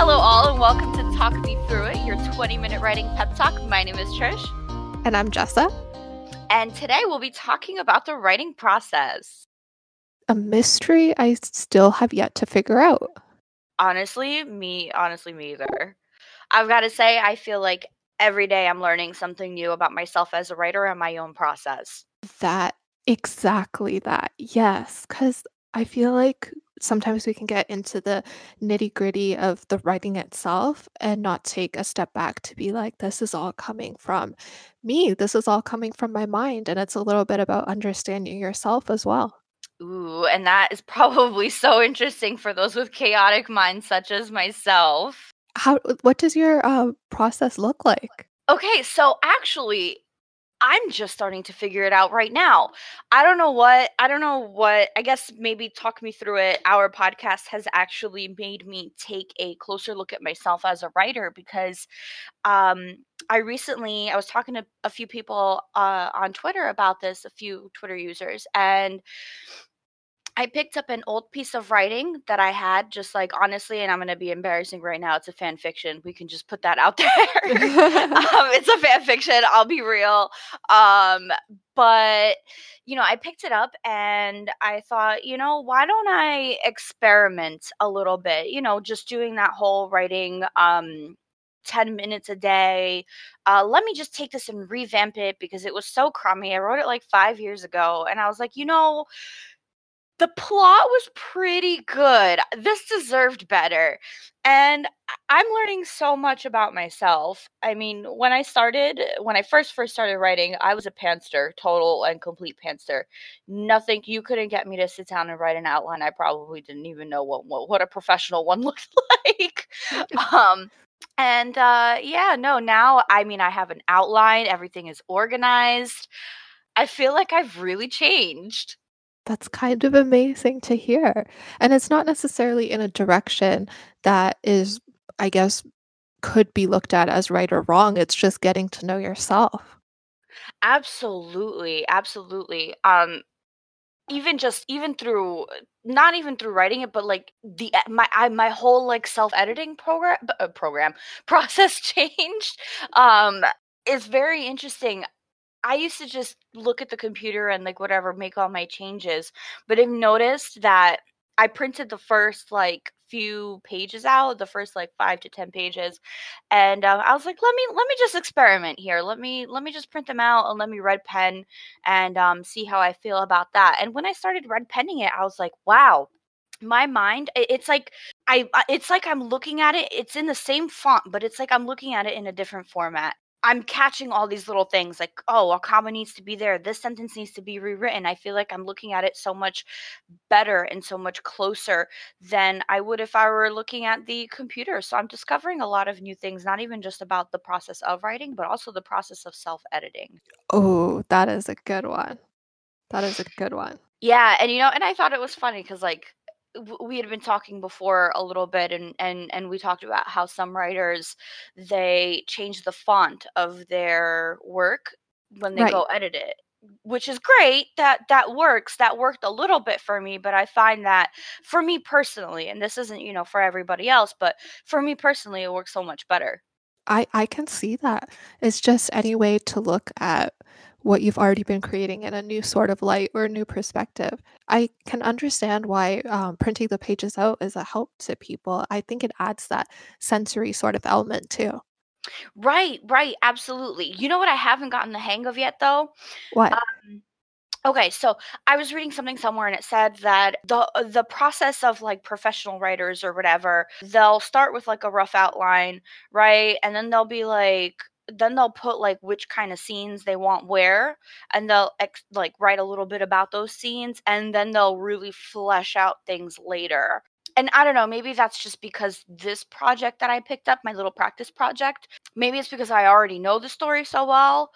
Hello, all, and welcome to Talk Me Through It, your 20 minute writing pep talk. My name is Trish. And I'm Jessa. And today we'll be talking about the writing process. A mystery I still have yet to figure out. Honestly, me, honestly, me either. I've got to say, I feel like every day I'm learning something new about myself as a writer and my own process. That, exactly that. Yes. Because I feel like sometimes we can get into the nitty gritty of the writing itself and not take a step back to be like, this is all coming from me. This is all coming from my mind. And it's a little bit about understanding yourself as well. Ooh, and that is probably so interesting for those with chaotic minds such as myself. How what does your uh, process look like? Okay, so actually I'm just starting to figure it out right now. I don't know what, I don't know what, I guess maybe talk me through it. Our podcast has actually made me take a closer look at myself as a writer because um, I recently, I was talking to a few people uh, on Twitter about this, a few Twitter users, and I picked up an old piece of writing that I had, just like honestly, and I'm gonna be embarrassing right now. It's a fan fiction. We can just put that out there. um, it's a fan fiction. I'll be real. Um, but you know, I picked it up and I thought, you know, why don't I experiment a little bit? You know, just doing that whole writing. Um, 10 minutes a day. Uh, let me just take this and revamp it because it was so crummy. I wrote it like five years ago. And I was like, you know, the plot was pretty good. This deserved better. And I'm learning so much about myself. I mean, when I started, when I first first started writing, I was a pantser, total and complete pantser. Nothing you couldn't get me to sit down and write an outline. I probably didn't even know what what, what a professional one looked like. um and uh yeah, no, now I mean I have an outline, everything is organized. I feel like I've really changed that's kind of amazing to hear. And it's not necessarily in a direction that is, I guess, could be looked at as right or wrong. It's just getting to know yourself. Absolutely, absolutely. Um even just even through not even through writing it but like the my I, my whole like self-editing program uh, program process changed um is very interesting I used to just look at the computer and like whatever, make all my changes. But I've noticed that I printed the first like few pages out, the first like five to ten pages, and um, I was like, let me let me just experiment here. Let me let me just print them out and let me red pen and um, see how I feel about that. And when I started red penning it, I was like, wow, my mind it's like i it's like i'm looking at it it's in the same font but it's like i'm looking at it in a different format I'm catching all these little things like, oh, a comma needs to be there. This sentence needs to be rewritten. I feel like I'm looking at it so much better and so much closer than I would if I were looking at the computer. So I'm discovering a lot of new things, not even just about the process of writing, but also the process of self editing. Oh, that is a good one. That is a good one. Yeah. And, you know, and I thought it was funny because, like, we had been talking before a little bit and and and we talked about how some writers they change the font of their work when they right. go edit it which is great that that works that worked a little bit for me but i find that for me personally and this isn't you know for everybody else but for me personally it works so much better i i can see that it's just any way to look at what you've already been creating in a new sort of light or a new perspective. I can understand why um, printing the pages out is a help to people. I think it adds that sensory sort of element too. Right, right, absolutely. You know what I haven't gotten the hang of yet though? What? Um, Okay, so I was reading something somewhere and it said that the the process of like professional writers or whatever, they'll start with like a rough outline, right? And then they'll be like then they'll put like which kind of scenes they want where and they'll ex- like write a little bit about those scenes and then they'll really flesh out things later and I don't know, maybe that's just because this project that I picked up, my little practice project, maybe it's because I already know the story so well.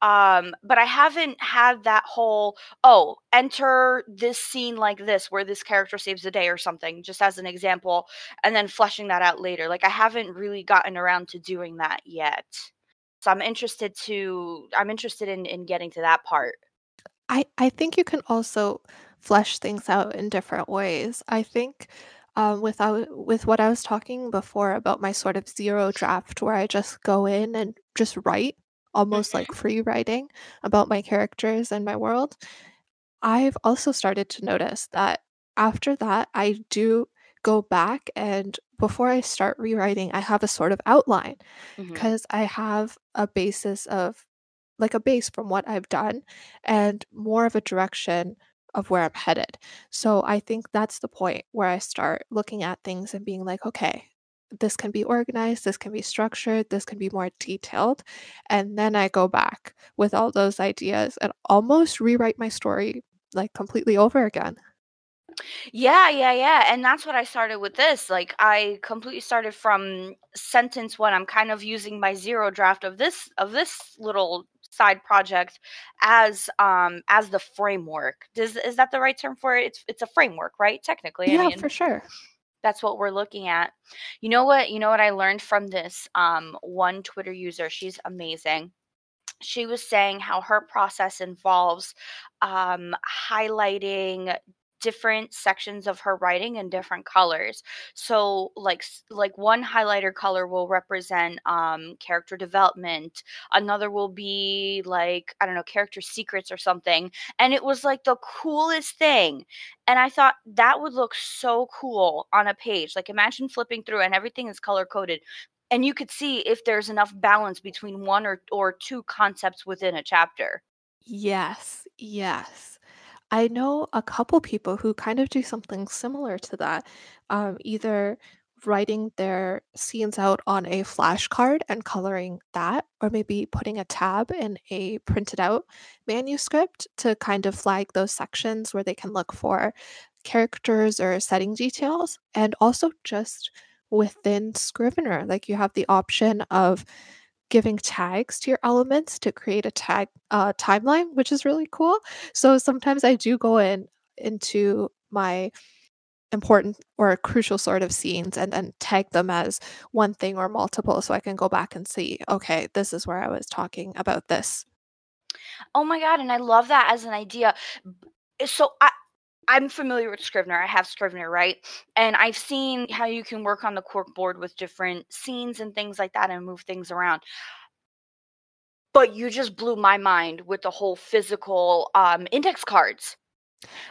Um, but I haven't had that whole, oh, enter this scene like this where this character saves the day or something, just as an example, and then fleshing that out later. Like I haven't really gotten around to doing that yet. So I'm interested to I'm interested in in getting to that part. I I think you can also flesh things out in different ways. I think Um, without with what I was talking before about my sort of zero draft where I just go in and just write, almost like Mhm. free writing about my characters and my world, I've also started to notice that after that, I do go back and before I start rewriting, I have a sort of outline mm-hmm. because I have a basis of like a base from what I've done and more of a direction of where I'm headed. So I think that's the point where I start looking at things and being like, okay, this can be organized, this can be structured, this can be more detailed. And then I go back with all those ideas and almost rewrite my story like completely over again. Yeah, yeah, yeah, and that's what I started with this, like, I completely started from sentence 1, I'm kind of using my 0 draft of this of this little side project as, um, as the framework. Does is that the right term for it? It's it's a framework, right? Technically, I Yeah, mean, for sure. that's what we're looking at. You know what you know what I learned from this, um, one Twitter user, she's amazing. She was saying how her process involves, um, highlighting different sections of her writing in different colors. So, like like one highlighter color will represent, um, character development, another will be, like, I don't know, character secrets or something, and it was, like, the coolest thing, and I thought that would look so cool on a page, like, imagine flipping through and everything is color coded, and you could see if there's enough balance between 1 or or 2 concepts within a chapter. Yes, yes. I know a couple people who kind of do something similar to that, um, either writing their scenes out on a flashcard and coloring that, or maybe putting a tab in a printed out manuscript to kind of flag those sections where they can look for characters or setting details. And also just within Scrivener, like you have the option of giving tags to your elements to create a tag uh, timeline, which is really cool. So sometimes I do go in into my important or crucial sort of scenes and then tag them as one thing or multiple so I can go back and see, okay, this is where I was talking about this. Oh my god, and I love that as an idea. So I I'm familiar with Scrivener, I have Scrivener, right? And I've seen how you can work on the cork board with different scenes and things like that and move things around. But you just blew my mind with the whole physical, um, index cards.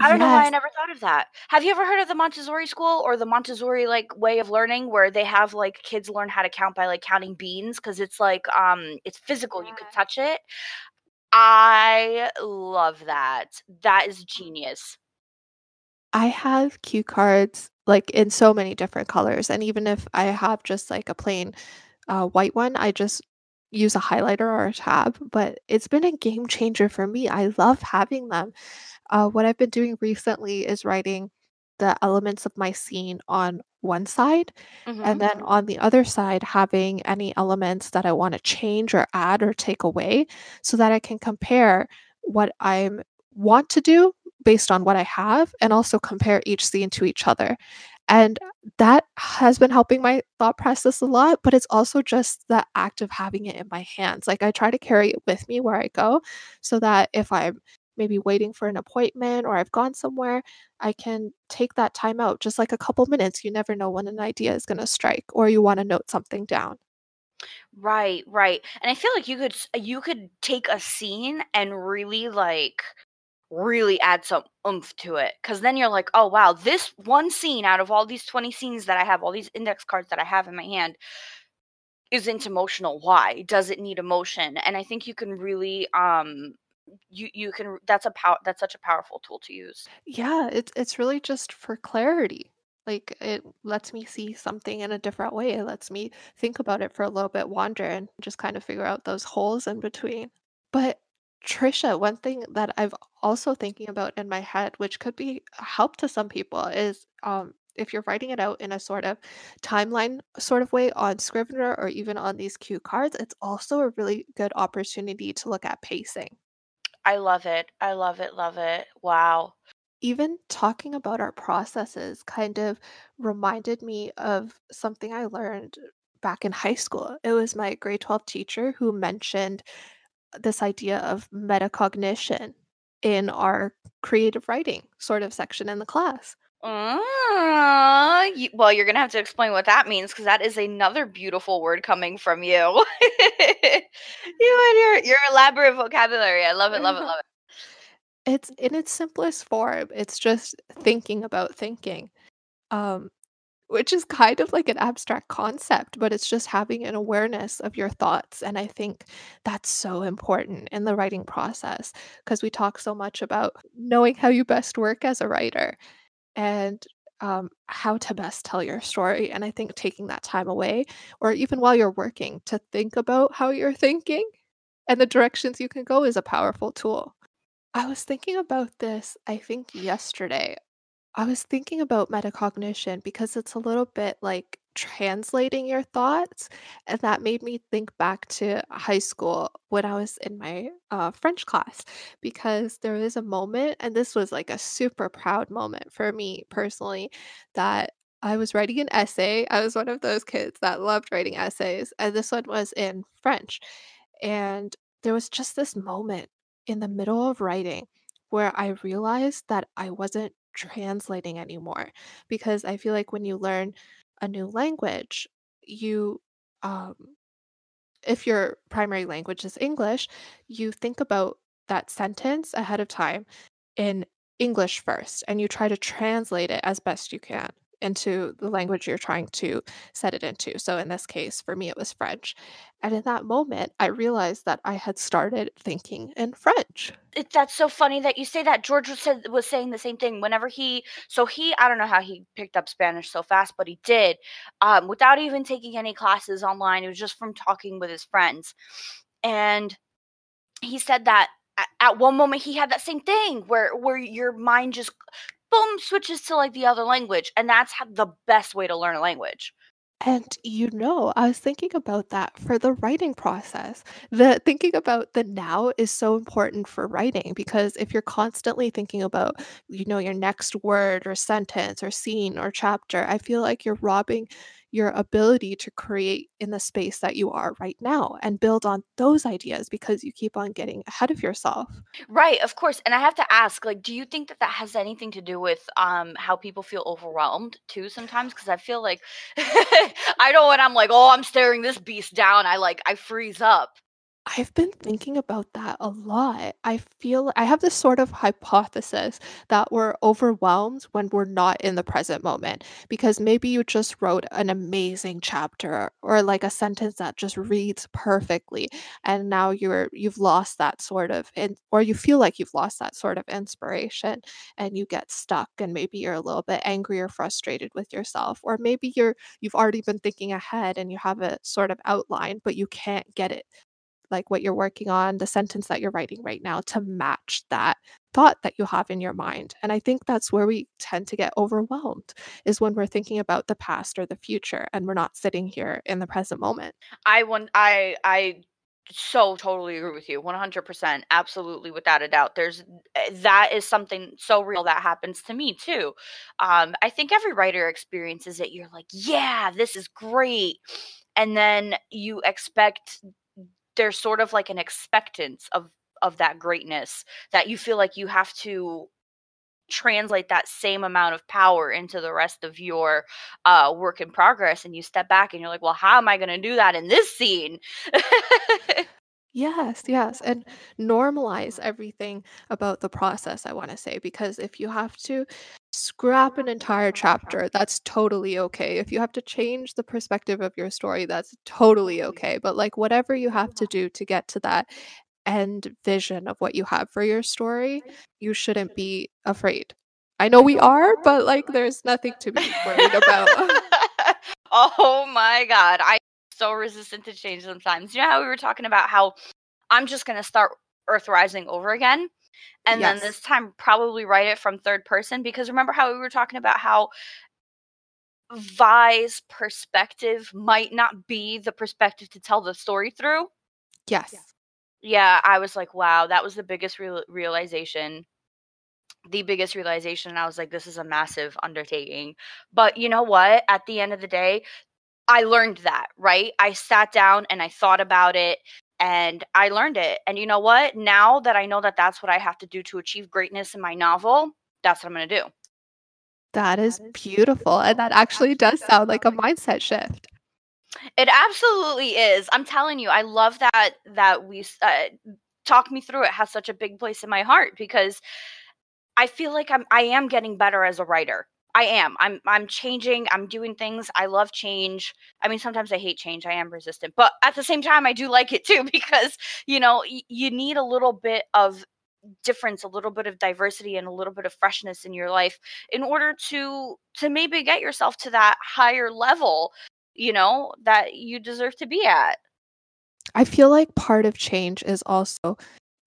I don't know why I never thought of that. Have you ever heard of the Montessori school or the Montessori, like, way of learning where they have, like, kids learn how to count by, like, counting beans because it's like, um, it's physical, you could touch it. I love that. That is genius. I have cue cards, like, in so many different colors, and even if I have just, like, a plain, uh, white one, I just use a highlighter or a tab, but it's been a game changer for me, I love having them. Uh, what I've been doing recently is writing the elements of my scene on one side, and Mhm. then on the other side, having any elements that I wanna change or add or take away so that I can compare what I'm want to do based on what I have and also compare each scene to each other. And that has been helping my thought process a lot, but it's also just the act of having it in my hands, like, I try to carry it with me where I go so that if I'm maybe waiting for an appointment or I've gone somewhere, I can take that time out, just like a couple minutes, you never know when an idea is gonna strike or you wanna note something down. Right, right, and I feel like you could you could take a scene and really, like, really add some oomph to it because then you're like, "Oh, wow, this one scene out of all these 20 scenes that I have, all these index cards that I have in my hand" "isn't emotional, why? Does it need emotion?" And I think you can really, um you you can that's a pow that's such a powerful tool to use. Yeah, it's it's really just for clarity. Like, it lets me see something in a different way, it lets me think about it for a little bit, wander, and just kind of figure out those holes in between. But, Trisha, one thing that I've also thinking about in my head, which could be a help to some people, is, um, if you're writing it out in a sort of timeline sort of way on Scrivener or even on these cue cards, it's also a really good opportunity to look at pacing. I love it, I love it, love it, wow. Even talking about our processes kind of reminded me of something I learned back in high school. It was my grade 12 teacher who mentioned this idea of metacognition in our creative writing sort of section in the class. Uh, you, well, you're gonna have to explain what that means because that is another beautiful word coming from you. you and your your elaborate vocabulary. I love it. Love it. Love it. It's in its simplest form. It's just thinking about thinking. Um, which is kind of like an abstract concept, but it's just having an awareness of your thoughts. And I think that's so important in the writing process because we talk so much about knowing how you best work as a writer and um, how to best tell your story. And I think taking that time away, or even while you're working, to think about how you're thinking and the directions you can go is a powerful tool. I was thinking about this, I think, yesterday. I was thinking about metacognition because it's a little bit like translating your thoughts. And that made me think back to high school when I was in my uh, French class because there was a moment, and this was like a super proud moment for me personally, that I was writing an essay. I was one of those kids that loved writing essays, and this one was in French. And there was just this moment in the middle of writing where I realized that I wasn't translating anymore because I feel like when you learn a new language, you um if your primary language is English, you think about that sentence ahead of time in English first and you try to translate it as best you can into the language you're trying to set it into. So in this case, for me, it was French. And in that moment, I realized that I had started thinking in French. It, that's so funny that you say that. George was, said, was saying the same thing. Whenever he, so he, I don't know how he picked up Spanish so fast, but he did, um, without even taking any classes online. It was just from talking with his friends, and he said that at one moment he had that same thing where where your mind just boom switches to like the other language and that's the best way to learn a language and you know, I was thinking about that for the writing process. The thinking about the now is so important for writing because if you're constantly thinking about, you know, your next word or sentence or scene or chapter, I feel like you're robbing your ability to create in the space that you are right now and build on those ideas because you keep on getting ahead of yourself. Right, of course. And I have to ask, like, do you think that that has anything to do with um how people feel overwhelmed too sometimes? Because I feel like I know when I'm like, oh, I'm staring this beast down, I like I freeze up. I've been thinking about that a lot. I feel I have this sort of hypothesis that we're overwhelmed when we're not in the present moment because maybe you just wrote an amazing chapter or like a sentence that just reads perfectly and now you're you've lost that sort of in, or you feel like you've lost that sort of inspiration and you get stuck and maybe you're a little bit angry or frustrated with yourself or maybe you're you've already been thinking ahead and you have a sort of outline but you can't get it like what you're working on, the sentence that you're writing right now to match that thought that you have in your mind. And I think that's where we tend to get overwhelmed is when we're thinking about the past or the future and we're not sitting here in the present moment. I want I I so totally agree with you 100% absolutely without a doubt there's eh, that is something so real that happens to me too um i think every writer experiences it you're like yeah this is great and then you expect there's sort of like an expectance of of that greatness that you feel like you have to translate that same amount of power into the rest of your uh, work in progress and you step back and you're like well how am i going to do that in this scene? Yes, yes, and normalize everything about the process, I want to say, because if you have to scrap an entire chapter, that's totally okay. If you have to change the perspective of your story, that's totally okay. But like whatever you have to do to get to that end vision of what you have for your story, you shouldn't be afraid. I know we are, but like there's nothing to be worried about. oh my god. I so resistant to change sometimes. You know how we were talking about how I'm just going to start Earth Rising over again? And yes. then this time, probably write it from third person because remember how we were talking about how Vi's perspective might not be the perspective to tell the story through? Yes. Yeah, I was like, wow, that was the biggest real- realization. The biggest realization. And I was like, this is a massive undertaking. But you know what? At the end of the day, I learned that, right? I sat down and I thought about it and I learned it. And you know what? Now that I know that that's what I have to do to achieve greatness in my novel, that's what I'm going to do. That is beautiful. And that actually does sound like a mindset shift. It absolutely is. I'm telling you, I love that that we uh, talk me through it has such a big place in my heart because I feel like I'm I am getting better as a writer. I am. I'm I'm changing. I'm doing things. I love change. I mean, sometimes I hate change. I am resistant, but at the same time, I do like it too because you know y- you need a little bit of difference a little bit of diversity and a little bit of freshness in your life in order to to maybe get yourself to that higher level you know that you deserve to be at I feel like part of change is also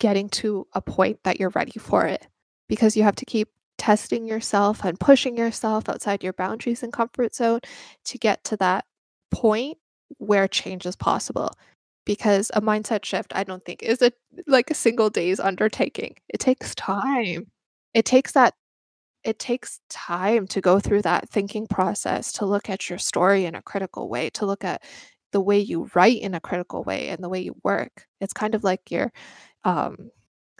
getting to a point that you're ready for it because you have to keep testing yourself and pushing yourself outside your boundaries and comfort zone to get to that point where change is possible. Because a mindset shift i don't think is a like a single day's undertaking. It takes time. It takes that it takes time to go through that thinking process to look at your story in a critical way to look at the way you write in a critical way and the way you work. It's kind of like your um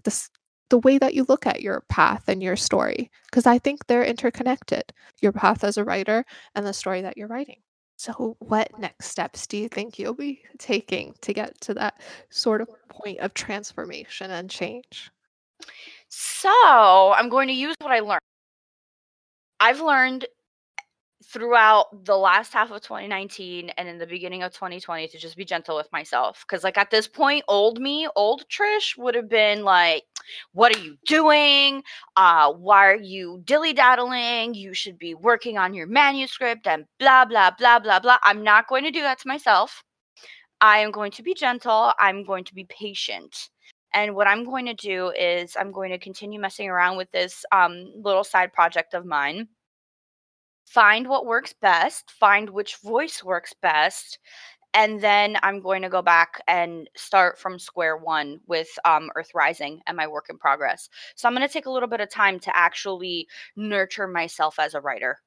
this the way that you look at your path and your story because i think they're interconnected your path as a writer and the story that you're writing so, what next steps do you think you'll be taking to get to that sort of point of transformation and change? so i'm going to use what i learned i've learned throughout the last half of 2019 and in the beginning of 2020 to just be gentle with myself because like at this point old me old trish would have been like what are you doing? Uh why are you dilly daddling you should be working on your manuscript and blah blah blah blah blah. I'm not going to do that to myself. I am going to be gentle. I'm going to be patient. And what i'm going to do is i'm going to continue messing around with this um, little side project of mine find what works best, find which voice works best, and then I'm going to go back and start from square one with um, Earth Rising and my work in progress. So I'm going to take a little bit of time to actually nurture myself as a writer.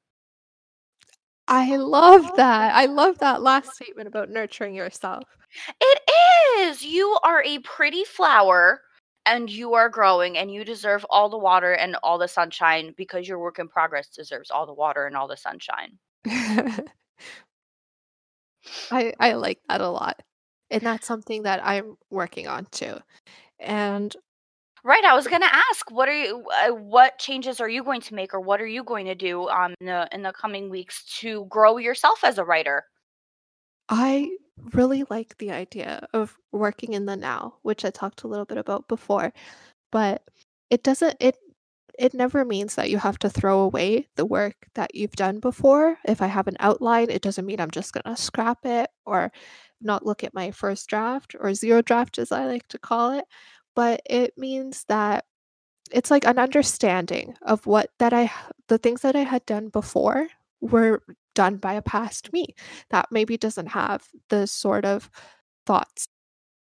I love that. I love that last statement about nurturing yourself. It is. You are a pretty flower and you are growing and you deserve all the water and all the sunshine because your work in progress deserves all the water and all the sunshine. I I like that a lot. And that's something that I'm working on too. And Right, I was going to ask what are you uh, what changes are you going to make or what are you going to do um in the in the coming weeks to grow yourself as a writer? I really like the idea of working in the now, which I talked a little bit about before, but it doesn't it it never means that you have to throw away the work that you've done before. If I have an outline, it doesn't mean I'm just going to scrap it or not look at my first draft or zero draft as I like to call it, but it means that it's like an understanding of what that I the things that I had done before were done by a past me that maybe doesn't have the sort of thoughts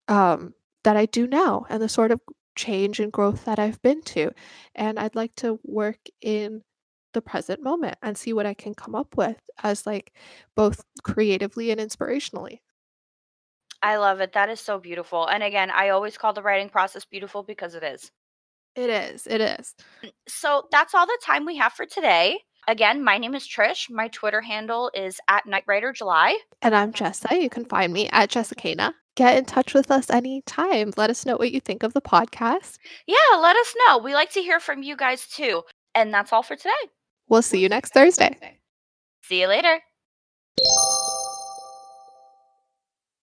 um, that I do now and the sort of change and growth that I've been to. And I'd like to work in the present moment and see what I can come up with as like both creatively and inspirationally. I love it. That is so beautiful. And again, I always call the writing process beautiful because it is. It is. It is. So that's all the time we have for today. Again, my name is Trish. My Twitter handle is at NightWriterJuly. And I'm Jessa. You can find me at Jessicana. Get in touch with us anytime. Let us know what you think of the podcast. Yeah, let us know. We like to hear from you guys too. And that's all for today. We'll see you next Thursday. See you later.